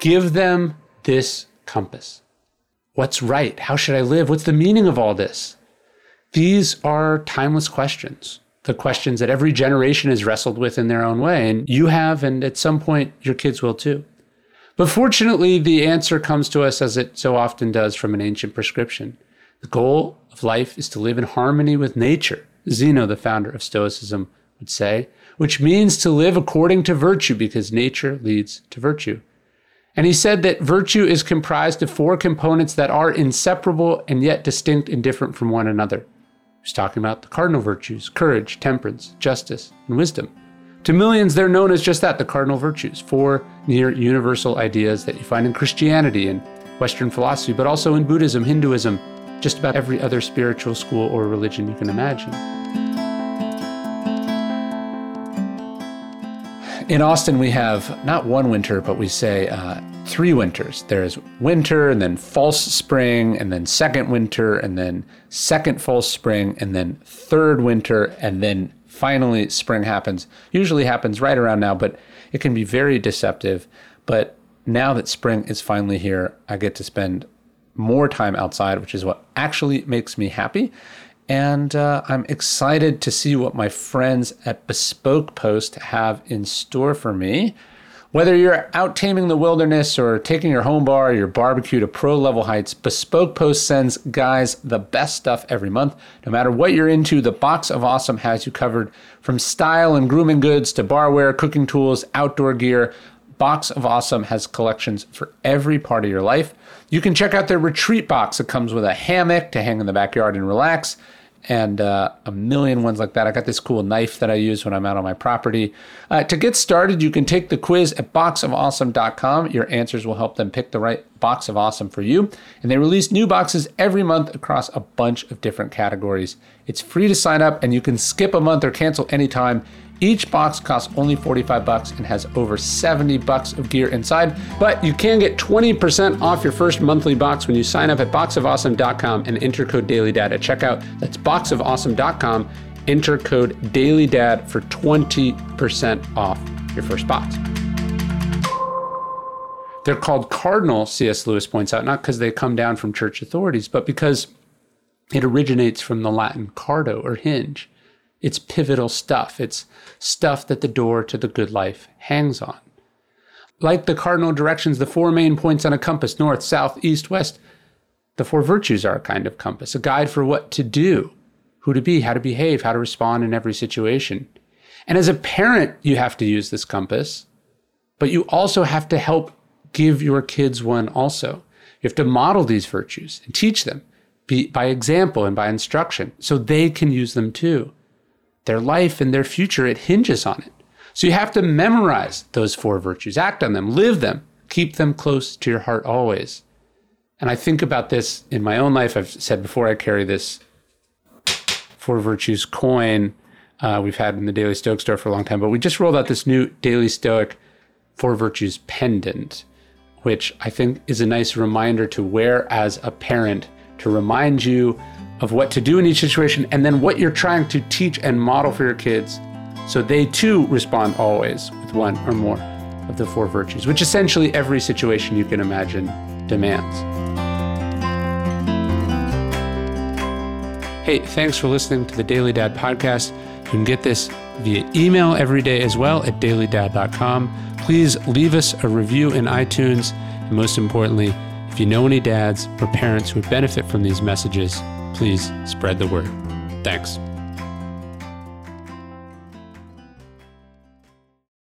Give them this compass. What's right? How should I live? What's the meaning of all this? These are timeless questions, the questions that every generation has wrestled with in their own way. And you have, and at some point, your kids will too. But fortunately, the answer comes to us as it so often does from an ancient prescription. The goal of life is to live in harmony with nature, Zeno, the founder of Stoicism, would say, which means to live according to virtue because nature leads to virtue. And he said that virtue is comprised of four components that are inseparable and yet distinct and different from one another. He's talking about the cardinal virtues courage, temperance, justice, and wisdom. To millions, they're known as just that the cardinal virtues, four near universal ideas that you find in Christianity and Western philosophy, but also in Buddhism, Hinduism, just about every other spiritual school or religion you can imagine. In Austin, we have not one winter, but we say uh, three winters. There's winter, and then false spring, and then second winter, and then second false spring, and then third winter, and then finally spring happens. Usually happens right around now, but it can be very deceptive. But now that spring is finally here, I get to spend more time outside, which is what actually makes me happy. And uh, I'm excited to see what my friends at Bespoke Post have in store for me. Whether you're out taming the wilderness or taking your home bar or your barbecue to pro level heights, Bespoke Post sends guys the best stuff every month. No matter what you're into, the Box of Awesome has you covered from style and grooming goods to barware, cooking tools, outdoor gear. Box of Awesome has collections for every part of your life. You can check out their retreat box. that comes with a hammock to hang in the backyard and relax and uh, a million ones like that. I got this cool knife that I use when I'm out on my property. Uh, to get started, you can take the quiz at boxofawesome.com. Your answers will help them pick the right box of awesome for you. And they release new boxes every month across a bunch of different categories. It's free to sign up, and you can skip a month or cancel anytime. Each box costs only 45 bucks and has over 70 bucks of gear inside, but you can get 20% off your first monthly box when you sign up at boxofawesome.com and enter code dailydad at checkout. That's boxofawesome.com. Enter code dailydad for 20% off your first box. They're called cardinal, C.S. Lewis points out, not because they come down from church authorities, but because it originates from the Latin cardo or hinge it's pivotal stuff. It's stuff that the door to the good life hangs on. Like the cardinal directions, the four main points on a compass north, south, east, west the four virtues are a kind of compass, a guide for what to do, who to be, how to behave, how to respond in every situation. And as a parent, you have to use this compass, but you also have to help give your kids one also. You have to model these virtues and teach them by example and by instruction so they can use them too their life and their future, it hinges on it. So you have to memorize those four virtues, act on them, live them, keep them close to your heart always. And I think about this in my own life. I've said before, I carry this four virtues coin uh, we've had in the Daily Stoic store for a long time, but we just rolled out this new Daily Stoic four virtues pendant, which I think is a nice reminder to wear as a parent to remind you of what to do in each situation and then what you're trying to teach and model for your kids so they too respond always with one or more of the four virtues, which essentially every situation you can imagine demands. Hey, thanks for listening to the Daily Dad podcast. You can get this via email every day as well at dailydad.com. Please leave us a review in iTunes. And most importantly, if you know any dads or parents who would benefit from these messages, please spread the word. Thanks.